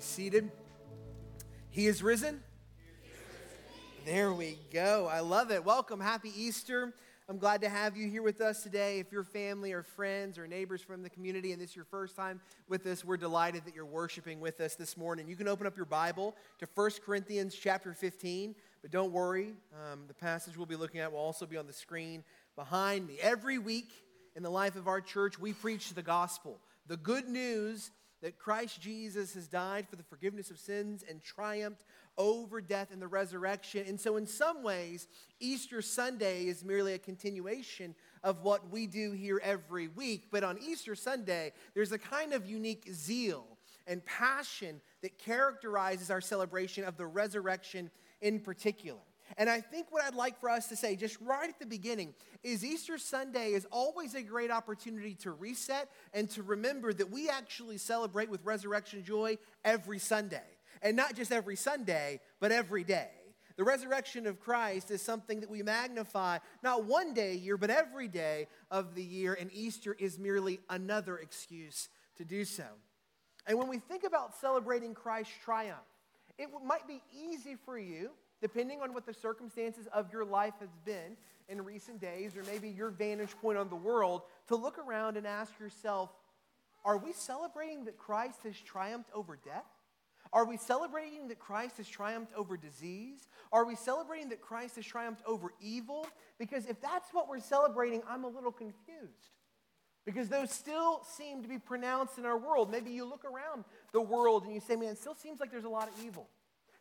be seated. He is risen. There we go. I love it. Welcome. Happy Easter. I'm glad to have you here with us today. If you're family or friends or neighbors from the community and this is your first time with us, we're delighted that you're worshiping with us this morning. You can open up your Bible to 1 Corinthians chapter 15, but don't worry. Um, the passage we'll be looking at will also be on the screen behind me. Every week in the life of our church, we preach the gospel, the good news that Christ Jesus has died for the forgiveness of sins and triumphed over death and the resurrection. And so, in some ways, Easter Sunday is merely a continuation of what we do here every week. But on Easter Sunday, there's a kind of unique zeal and passion that characterizes our celebration of the resurrection in particular. And I think what I'd like for us to say, just right at the beginning, is Easter Sunday is always a great opportunity to reset and to remember that we actually celebrate with resurrection joy every Sunday. And not just every Sunday, but every day. The resurrection of Christ is something that we magnify not one day a year, but every day of the year, and Easter is merely another excuse to do so. And when we think about celebrating Christ's triumph, it might be easy for you depending on what the circumstances of your life has been in recent days, or maybe your vantage point on the world, to look around and ask yourself, are we celebrating that Christ has triumphed over death? Are we celebrating that Christ has triumphed over disease? Are we celebrating that Christ has triumphed over evil? Because if that's what we're celebrating, I'm a little confused. Because those still seem to be pronounced in our world. Maybe you look around the world and you say, man, it still seems like there's a lot of evil.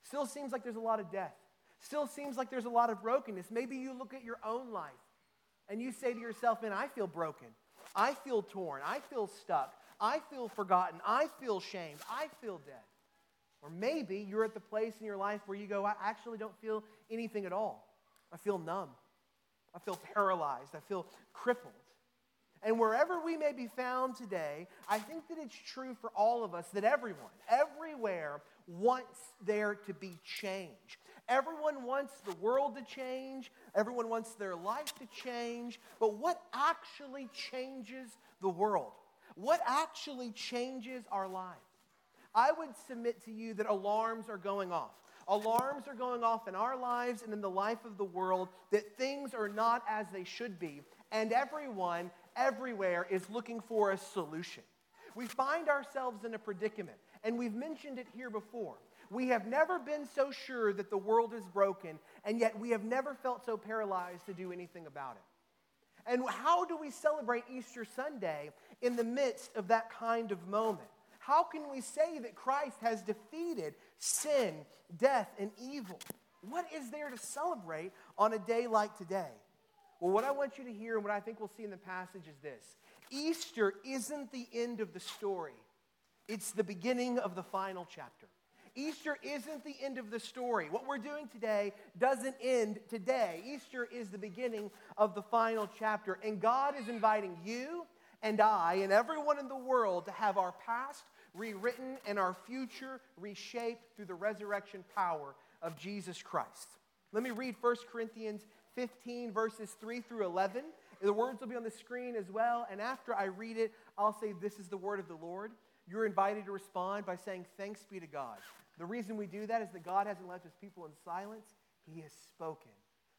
Still seems like there's a lot of death. Still seems like there's a lot of brokenness. Maybe you look at your own life and you say to yourself, man, I feel broken. I feel torn. I feel stuck. I feel forgotten. I feel shamed. I feel dead. Or maybe you're at the place in your life where you go, I actually don't feel anything at all. I feel numb. I feel paralyzed. I feel crippled. And wherever we may be found today, I think that it's true for all of us that everyone, everywhere, wants there to be change. Everyone wants the world to change, everyone wants their life to change, but what actually changes the world? What actually changes our lives? I would submit to you that alarms are going off. Alarms are going off in our lives and in the life of the world that things are not as they should be. And everyone, everywhere, is looking for a solution. We find ourselves in a predicament, and we've mentioned it here before. We have never been so sure that the world is broken, and yet we have never felt so paralyzed to do anything about it. And how do we celebrate Easter Sunday in the midst of that kind of moment? How can we say that Christ has defeated sin, death, and evil? What is there to celebrate on a day like today? Well, what I want you to hear and what I think we'll see in the passage is this Easter isn't the end of the story, it's the beginning of the final chapter. Easter isn't the end of the story. What we're doing today doesn't end today. Easter is the beginning of the final chapter. And God is inviting you and I and everyone in the world to have our past rewritten and our future reshaped through the resurrection power of Jesus Christ. Let me read 1 Corinthians 15, verses 3 through 11. The words will be on the screen as well. And after I read it, I'll say, This is the word of the Lord. You're invited to respond by saying, Thanks be to God. The reason we do that is that God hasn't left his people in silence, he has spoken.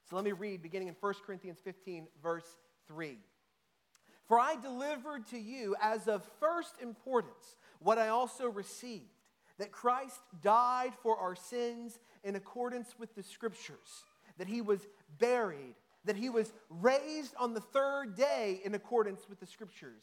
So let me read, beginning in 1 Corinthians 15, verse 3. For I delivered to you as of first importance what I also received that Christ died for our sins in accordance with the scriptures, that he was buried, that he was raised on the third day in accordance with the scriptures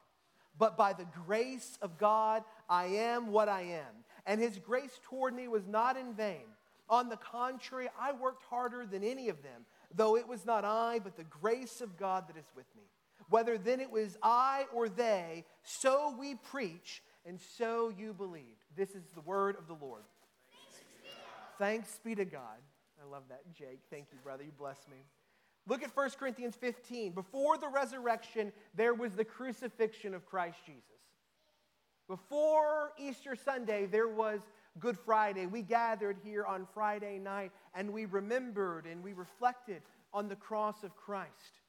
But by the grace of God, I am what I am. And his grace toward me was not in vain. On the contrary, I worked harder than any of them, though it was not I, but the grace of God that is with me. Whether then it was I or they, so we preach, and so you believed. This is the word of the Lord. Thanks be to God. I love that, Jake. Thank you, brother. You bless me. Look at 1 Corinthians 15. Before the resurrection, there was the crucifixion of Christ Jesus. Before Easter Sunday, there was Good Friday. We gathered here on Friday night and we remembered and we reflected on the cross of Christ.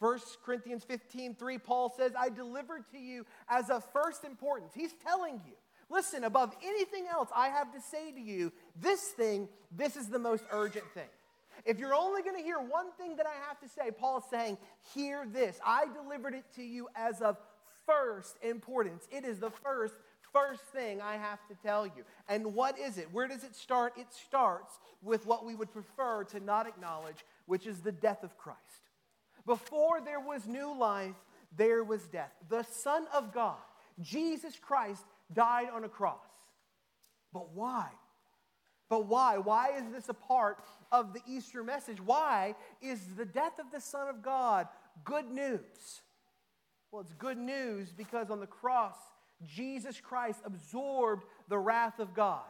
1 Corinthians 15, 3, Paul says, I delivered to you as of first importance. He's telling you, listen, above anything else I have to say to you, this thing, this is the most urgent thing. If you're only going to hear one thing that I have to say, Paul's saying, hear this. I delivered it to you as of first importance. It is the first, first thing I have to tell you. And what is it? Where does it start? It starts with what we would prefer to not acknowledge, which is the death of Christ. Before there was new life, there was death. The Son of God, Jesus Christ, died on a cross. But why? But why? Why is this a part of the Easter message? Why is the death of the Son of God good news? Well, it's good news because on the cross, Jesus Christ absorbed the wrath of God.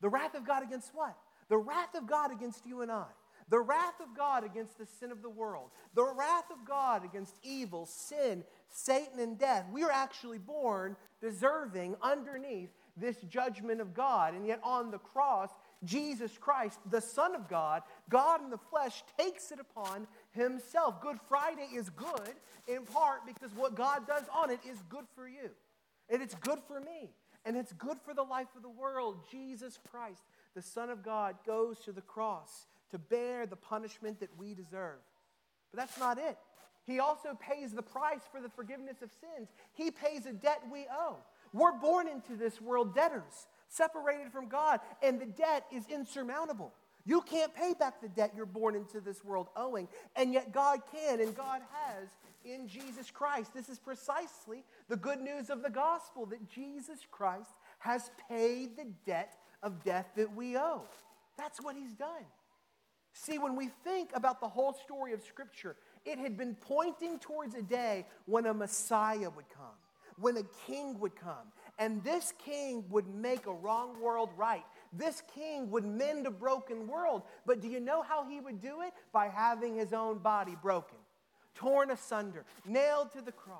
The wrath of God against what? The wrath of God against you and I. The wrath of God against the sin of the world. The wrath of God against evil, sin, Satan, and death. We are actually born deserving underneath this judgment of God. And yet on the cross, Jesus Christ, the Son of God, God in the flesh, takes it upon himself. Good Friday is good in part because what God does on it is good for you. And it's good for me. And it's good for the life of the world. Jesus Christ, the Son of God, goes to the cross to bear the punishment that we deserve. But that's not it. He also pays the price for the forgiveness of sins. He pays a debt we owe. We're born into this world debtors, separated from God, and the debt is insurmountable. You can't pay back the debt you're born into this world owing, and yet God can, and God has in Jesus Christ. This is precisely the good news of the gospel that Jesus Christ has paid the debt of death that we owe. That's what he's done. See, when we think about the whole story of Scripture, it had been pointing towards a day when a Messiah would come, when a king would come. And this king would make a wrong world right. This king would mend a broken world. But do you know how he would do it? By having his own body broken, torn asunder, nailed to the cross.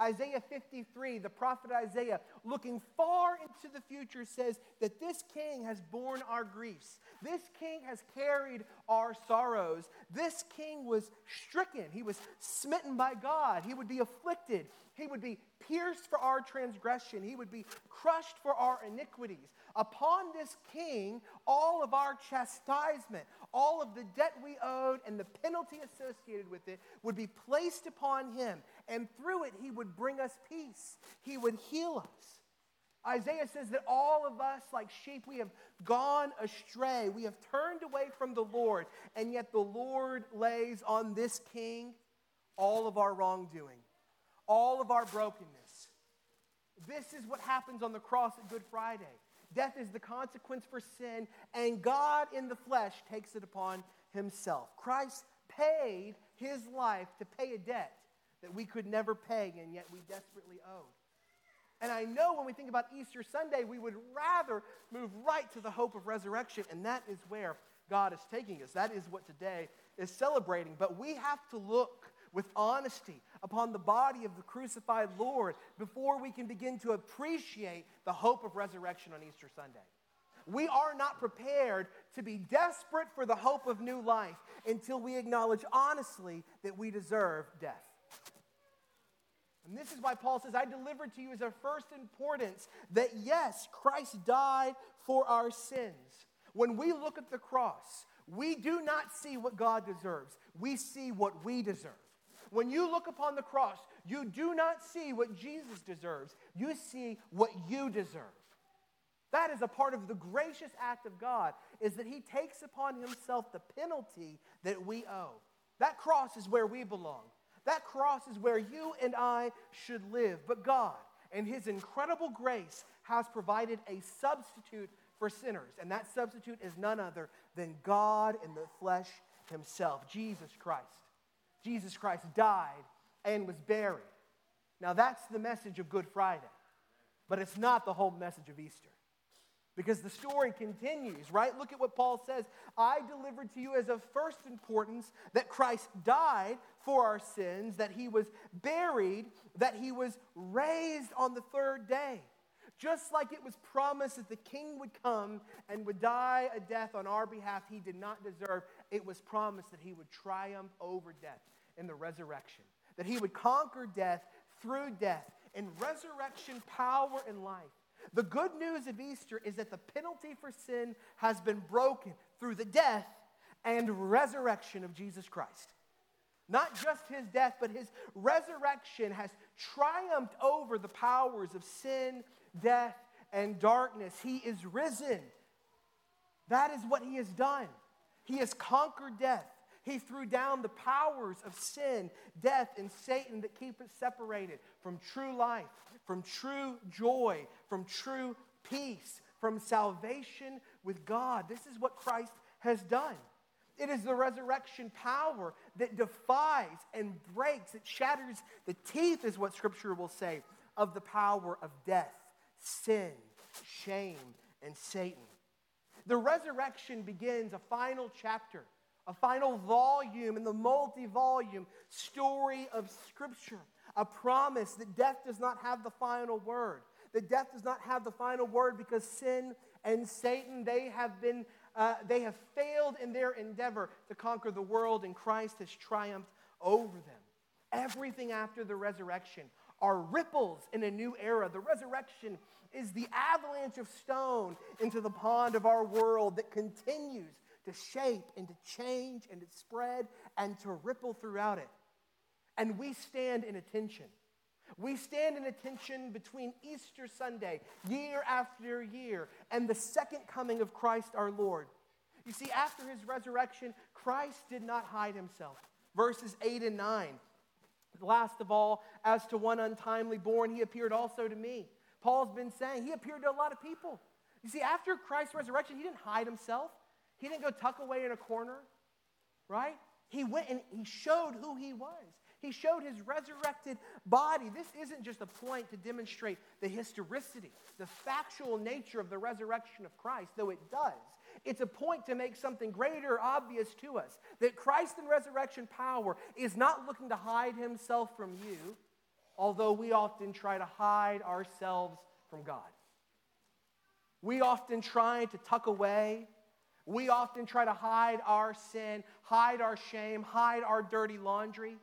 Isaiah 53, the prophet Isaiah, looking far into the future, says that this king has borne our griefs. This king has carried our sorrows. This king was stricken. He was smitten by God. He would be afflicted. He would be pierced for our transgression. He would be crushed for our iniquities. Upon this king, all of our chastisement, all of the debt we owed, and the penalty associated with it would be placed upon him. And through it, he would bring us peace. He would heal us. Isaiah says that all of us, like sheep, we have gone astray. We have turned away from the Lord, and yet the Lord lays on this king all of our wrongdoing, all of our brokenness. This is what happens on the cross at Good Friday. Death is the consequence for sin, and God in the flesh takes it upon himself. Christ paid his life to pay a debt that we could never pay, and yet we desperately owed. And I know when we think about Easter Sunday, we would rather move right to the hope of resurrection, and that is where God is taking us. That is what today is celebrating. But we have to look with honesty upon the body of the crucified Lord before we can begin to appreciate the hope of resurrection on Easter Sunday. We are not prepared to be desperate for the hope of new life until we acknowledge honestly that we deserve death. And this is why Paul says, I delivered to you as of first importance that yes, Christ died for our sins. When we look at the cross, we do not see what God deserves, we see what we deserve. When you look upon the cross, you do not see what Jesus deserves, you see what you deserve. That is a part of the gracious act of God, is that He takes upon Himself the penalty that we owe. That cross is where we belong. That cross is where you and I should live. But God, in His incredible grace, has provided a substitute for sinners. And that substitute is none other than God in the flesh Himself, Jesus Christ. Jesus Christ died and was buried. Now, that's the message of Good Friday, but it's not the whole message of Easter. Because the story continues, right? Look at what Paul says. I delivered to you as of first importance that Christ died for our sins, that he was buried, that he was raised on the third day. Just like it was promised that the king would come and would die a death on our behalf he did not deserve, it was promised that he would triumph over death in the resurrection, that he would conquer death through death in resurrection power and life. The good news of Easter is that the penalty for sin has been broken through the death and resurrection of Jesus Christ. Not just his death, but his resurrection has triumphed over the powers of sin, death, and darkness. He is risen. That is what he has done. He has conquered death. He threw down the powers of sin, death, and Satan that keep us separated from true life, from true joy, from true peace, from salvation with God. This is what Christ has done. It is the resurrection power that defies and breaks, it shatters the teeth, is what Scripture will say, of the power of death, sin, shame, and Satan. The resurrection begins a final chapter a final volume in the multi volume story of Scripture. A promise that death does not have the final word. That death does not have the final word because sin and Satan, they have been, uh, they have failed in their endeavor to conquer the world, and Christ has triumphed over them. Everything after the resurrection are ripples in a new era. The resurrection is the avalanche of stone into the pond of our world that continues to shape and to change and to spread and to ripple throughout it. And we stand in attention. We stand in attention between Easter Sunday, year after year, and the second coming of Christ our Lord. You see, after his resurrection, Christ did not hide himself. Verses 8 and 9. Last of all, as to one untimely born, he appeared also to me. Paul's been saying he appeared to a lot of people. You see, after Christ's resurrection, he didn't hide himself. He didn't go tuck away in a corner, right? He went and he showed who he was. He showed his resurrected body. This isn't just a point to demonstrate the historicity, the factual nature of the resurrection of Christ, though it does. It's a point to make something greater obvious to us that Christ in resurrection power is not looking to hide himself from you, although we often try to hide ourselves from God. We often try to tuck away we often try to hide our sin, hide our shame, hide our dirty laundry.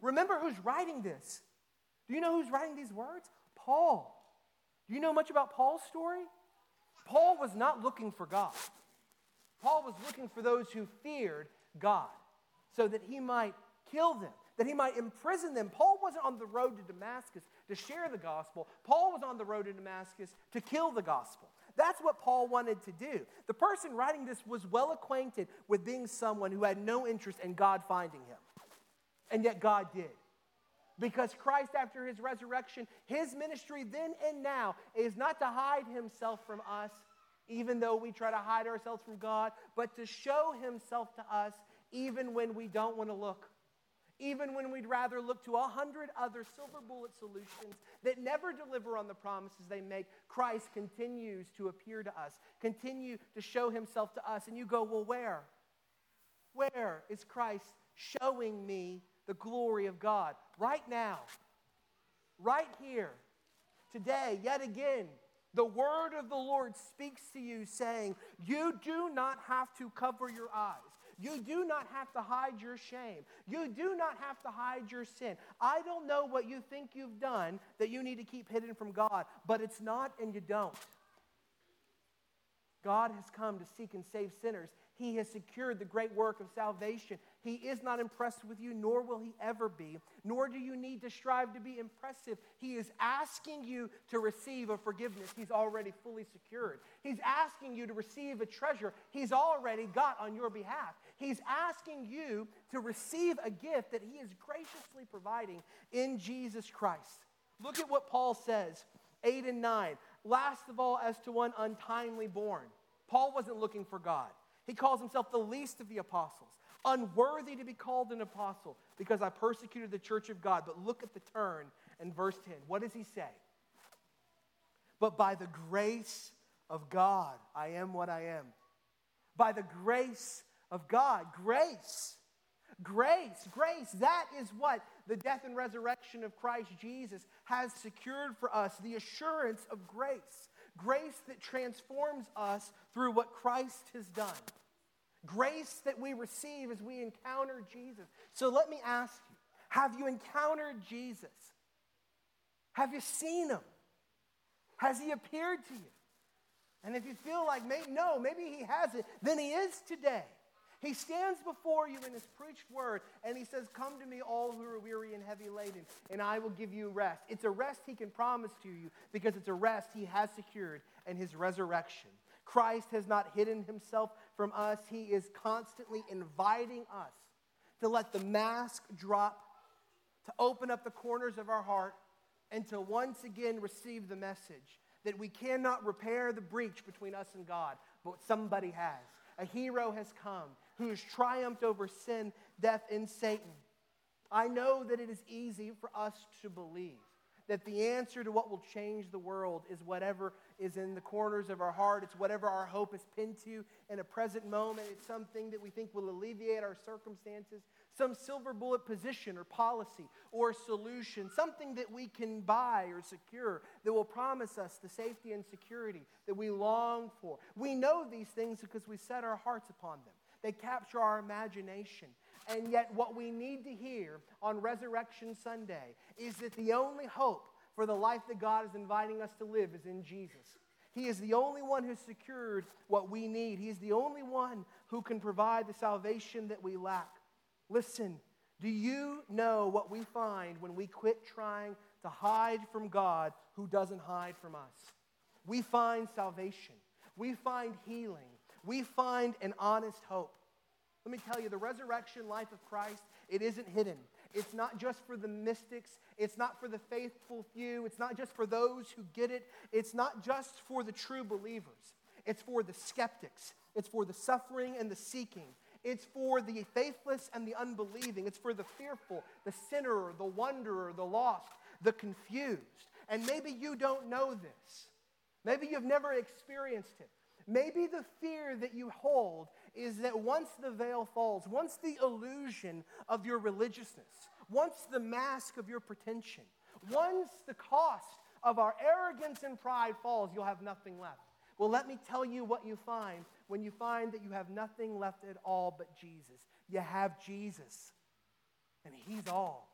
Remember who's writing this? Do you know who's writing these words? Paul. Do you know much about Paul's story? Paul was not looking for God. Paul was looking for those who feared God so that he might kill them, that he might imprison them. Paul wasn't on the road to Damascus to share the gospel, Paul was on the road to Damascus to kill the gospel. That's what Paul wanted to do. The person writing this was well acquainted with being someone who had no interest in God finding him. And yet God did. Because Christ, after his resurrection, his ministry then and now is not to hide himself from us, even though we try to hide ourselves from God, but to show himself to us even when we don't want to look even when we'd rather look to a hundred other silver bullet solutions that never deliver on the promises they make, Christ continues to appear to us, continue to show himself to us. And you go, well, where? Where is Christ showing me the glory of God? Right now, right here, today, yet again. The word of the Lord speaks to you, saying, You do not have to cover your eyes. You do not have to hide your shame. You do not have to hide your sin. I don't know what you think you've done that you need to keep hidden from God, but it's not and you don't. God has come to seek and save sinners. He has secured the great work of salvation. He is not impressed with you, nor will he ever be, nor do you need to strive to be impressive. He is asking you to receive a forgiveness he's already fully secured. He's asking you to receive a treasure he's already got on your behalf. He's asking you to receive a gift that he is graciously providing in Jesus Christ. Look at what Paul says, 8 and 9. Last of all, as to one untimely born. Paul wasn't looking for God. He calls himself the least of the apostles, unworthy to be called an apostle because I persecuted the church of God. But look at the turn in verse 10. What does he say? But by the grace of God, I am what I am. By the grace of God. Grace. Grace, grace, that is what the death and resurrection of Christ Jesus has secured for us the assurance of grace. Grace that transforms us through what Christ has done. Grace that we receive as we encounter Jesus. So let me ask you have you encountered Jesus? Have you seen him? Has he appeared to you? And if you feel like, no, maybe he hasn't, then he is today. He stands before you in his preached word and he says, Come to me, all who are weary and heavy laden, and I will give you rest. It's a rest he can promise to you because it's a rest he has secured in his resurrection. Christ has not hidden himself from us, he is constantly inviting us to let the mask drop, to open up the corners of our heart, and to once again receive the message that we cannot repair the breach between us and God, but somebody has. A hero has come who has triumphed over sin, death, and Satan. I know that it is easy for us to believe that the answer to what will change the world is whatever is in the corners of our heart. It's whatever our hope is pinned to in a present moment. It's something that we think will alleviate our circumstances, some silver bullet position or policy or solution, something that we can buy or secure that will promise us the safety and security that we long for. We know these things because we set our hearts upon them. They capture our imagination. And yet, what we need to hear on Resurrection Sunday is that the only hope for the life that God is inviting us to live is in Jesus. He is the only one who secured what we need. He is the only one who can provide the salvation that we lack. Listen, do you know what we find when we quit trying to hide from God who doesn't hide from us? We find salvation, we find healing, we find an honest hope. Let me tell you, the resurrection life of Christ, it isn't hidden. It's not just for the mystics. It's not for the faithful few. It's not just for those who get it. It's not just for the true believers. It's for the skeptics. It's for the suffering and the seeking. It's for the faithless and the unbelieving. It's for the fearful, the sinner, the wanderer, the lost, the confused. And maybe you don't know this. Maybe you've never experienced it. Maybe the fear that you hold is that once the veil falls, once the illusion of your religiousness, once the mask of your pretension, once the cost of our arrogance and pride falls, you'll have nothing left. Well, let me tell you what you find when you find that you have nothing left at all but Jesus. You have Jesus, and He's all.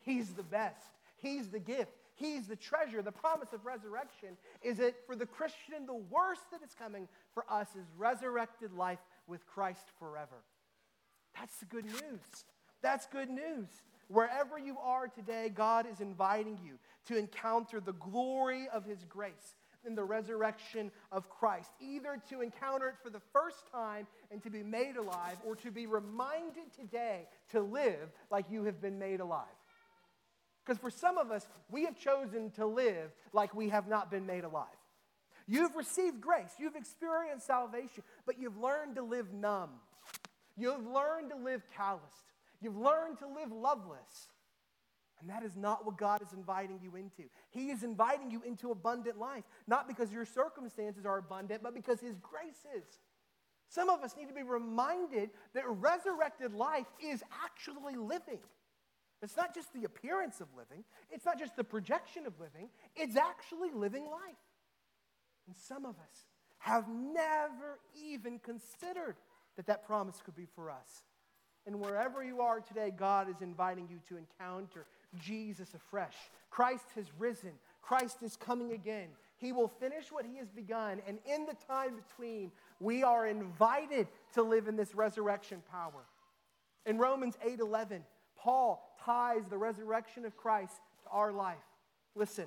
He's the best, He's the gift, He's the treasure. The promise of resurrection is that for the Christian, the worst that is coming for us is resurrected life with Christ forever. That's the good news. That's good news. Wherever you are today, God is inviting you to encounter the glory of His grace in the resurrection of Christ, either to encounter it for the first time and to be made alive, or to be reminded today to live like you have been made alive. Because for some of us, we have chosen to live like we have not been made alive. You've received grace, you've experienced salvation, but you've learned to live numb. You've learned to live calloused. You've learned to live loveless. And that is not what God is inviting you into. He is inviting you into abundant life, not because your circumstances are abundant, but because His grace is. Some of us need to be reminded that resurrected life is actually living. It's not just the appearance of living, it's not just the projection of living, it's actually living life. And some of us have never even considered that that promise could be for us. And wherever you are today, God is inviting you to encounter Jesus afresh. Christ has risen, Christ is coming again. He will finish what he has begun. And in the time between, we are invited to live in this resurrection power. In Romans 8 11, Paul ties the resurrection of Christ to our life. Listen,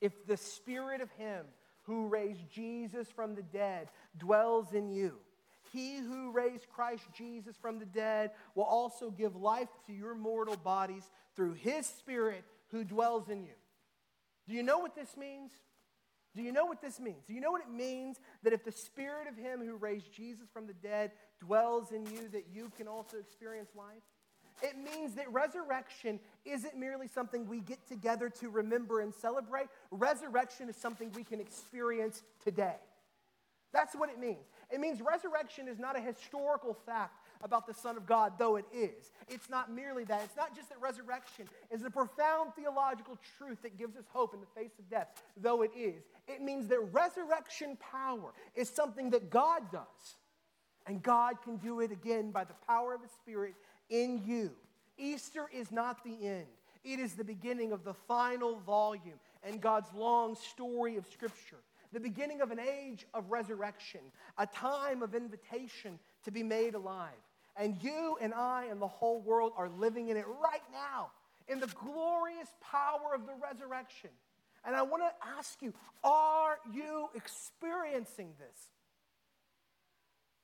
if the spirit of him who raised Jesus from the dead dwells in you, he who raised Christ Jesus from the dead will also give life to your mortal bodies through his spirit who dwells in you. Do you know what this means? Do you know what this means? Do you know what it means that if the spirit of him who raised Jesus from the dead dwells in you, that you can also experience life? It means that resurrection isn't merely something we get together to remember and celebrate. Resurrection is something we can experience today. That's what it means. It means resurrection is not a historical fact about the Son of God, though it is. It's not merely that. It's not just that resurrection is a profound theological truth that gives us hope in the face of death, though it is. It means that resurrection power is something that God does. And God can do it again by the power of His Spirit in you. Easter is not the end, it is the beginning of the final volume and God's long story of Scripture. The beginning of an age of resurrection, a time of invitation to be made alive. And you and I and the whole world are living in it right now, in the glorious power of the resurrection. And I want to ask you are you experiencing this?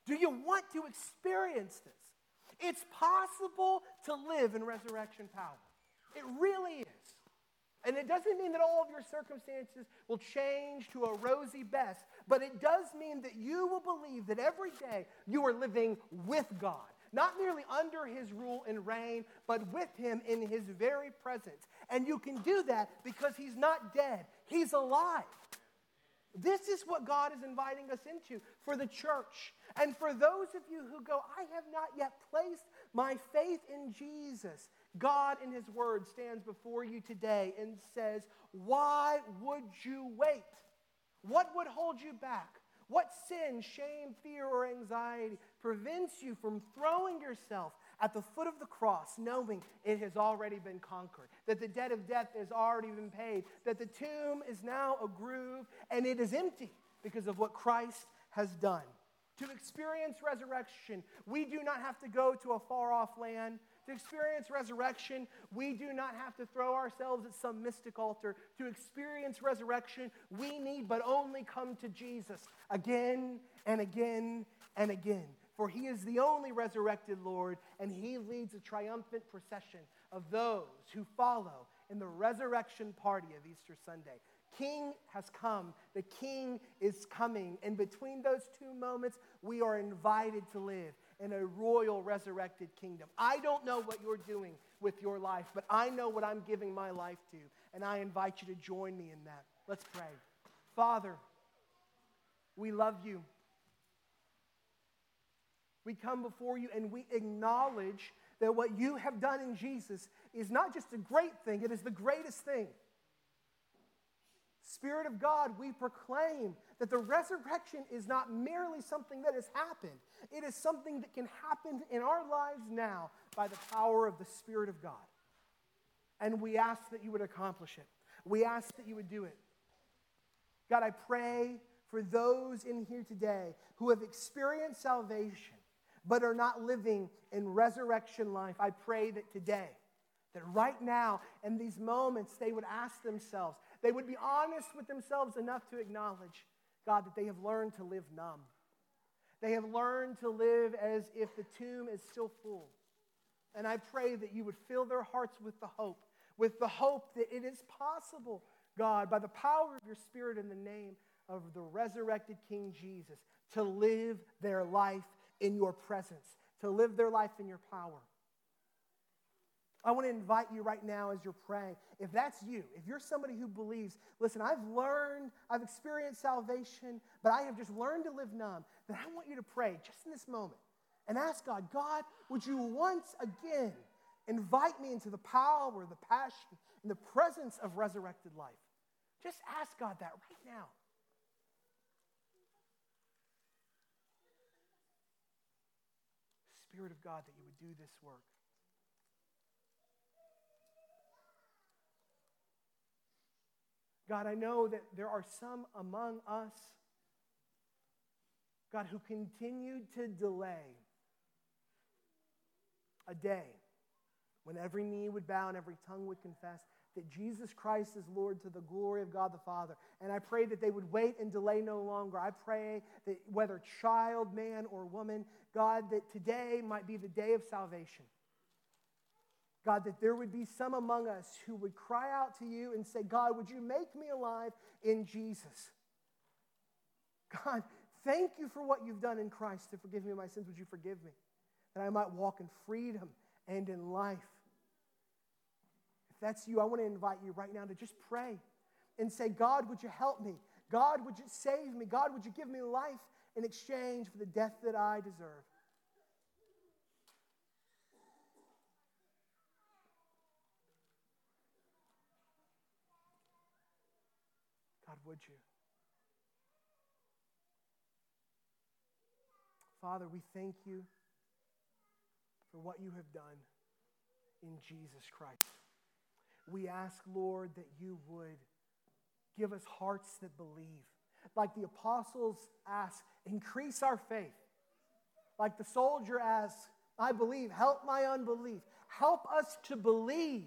Do you want to experience this? It's possible to live in resurrection power. It really is. And it doesn't mean that all of your circumstances will change to a rosy best, but it does mean that you will believe that every day you are living with God, not merely under his rule and reign, but with him in his very presence. And you can do that because he's not dead, he's alive. This is what God is inviting us into for the church. And for those of you who go, I have not yet placed my faith in Jesus, God in His Word stands before you today and says, Why would you wait? What would hold you back? What sin, shame, fear, or anxiety prevents you from throwing yourself at the foot of the cross, knowing it has already been conquered, that the debt of death has already been paid, that the tomb is now a groove and it is empty because of what Christ has done? To experience resurrection, we do not have to go to a far off land. To experience resurrection, we do not have to throw ourselves at some mystic altar. To experience resurrection, we need but only come to Jesus again and again and again. For he is the only resurrected Lord, and he leads a triumphant procession of those who follow in the resurrection party of Easter Sunday. King has come. The King is coming. And between those two moments, we are invited to live in a royal resurrected kingdom. I don't know what you're doing with your life, but I know what I'm giving my life to. And I invite you to join me in that. Let's pray. Father, we love you. We come before you and we acknowledge that what you have done in Jesus is not just a great thing, it is the greatest thing. Spirit of God, we proclaim that the resurrection is not merely something that has happened, it is something that can happen in our lives now by the power of the Spirit of God. And we ask that you would accomplish it. We ask that you would do it. God, I pray for those in here today who have experienced salvation but are not living in resurrection life. I pray that today, that right now, in these moments, they would ask themselves, they would be honest with themselves enough to acknowledge, God, that they have learned to live numb. They have learned to live as if the tomb is still full. And I pray that you would fill their hearts with the hope, with the hope that it is possible, God, by the power of your Spirit in the name of the resurrected King Jesus, to live their life in your presence, to live their life in your power. I want to invite you right now as you're praying. If that's you, if you're somebody who believes, listen, I've learned, I've experienced salvation, but I have just learned to live numb, then I want you to pray just in this moment and ask God, God, would you once again invite me into the power, the passion, and the presence of resurrected life? Just ask God that right now. Spirit of God, that you would do this work. God, I know that there are some among us, God, who continued to delay a day when every knee would bow and every tongue would confess that Jesus Christ is Lord to the glory of God the Father. And I pray that they would wait and delay no longer. I pray that whether child, man, or woman, God, that today might be the day of salvation. God, that there would be some among us who would cry out to you and say, God, would you make me alive in Jesus? God, thank you for what you've done in Christ to forgive me my sins. Would you forgive me? That I might walk in freedom and in life. If that's you, I want to invite you right now to just pray and say, God, would you help me? God, would you save me? God, would you give me life in exchange for the death that I deserve. God, would you? Father, we thank you for what you have done in Jesus Christ. We ask, Lord, that you would give us hearts that believe. Like the apostles ask, increase our faith. Like the soldier asks, I believe, help my unbelief. Help us to believe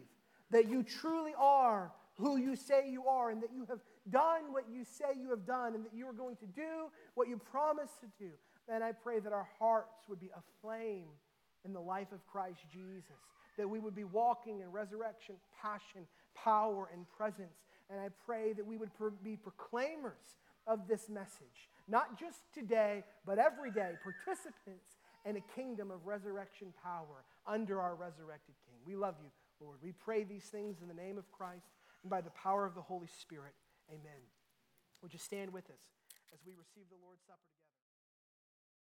that you truly are who you say you are and that you have done what you say you have done and that you are going to do what you promised to do. And I pray that our hearts would be aflame in the life of Christ Jesus, that we would be walking in resurrection, passion, power, and presence. And I pray that we would be proclaimers of this message, not just today, but every day, participants in a kingdom of resurrection power under our resurrected King. We love you, Lord. We pray these things in the name of Christ and by the power of the Holy Spirit. Amen. Would you stand with us as we receive the Lord's Supper together?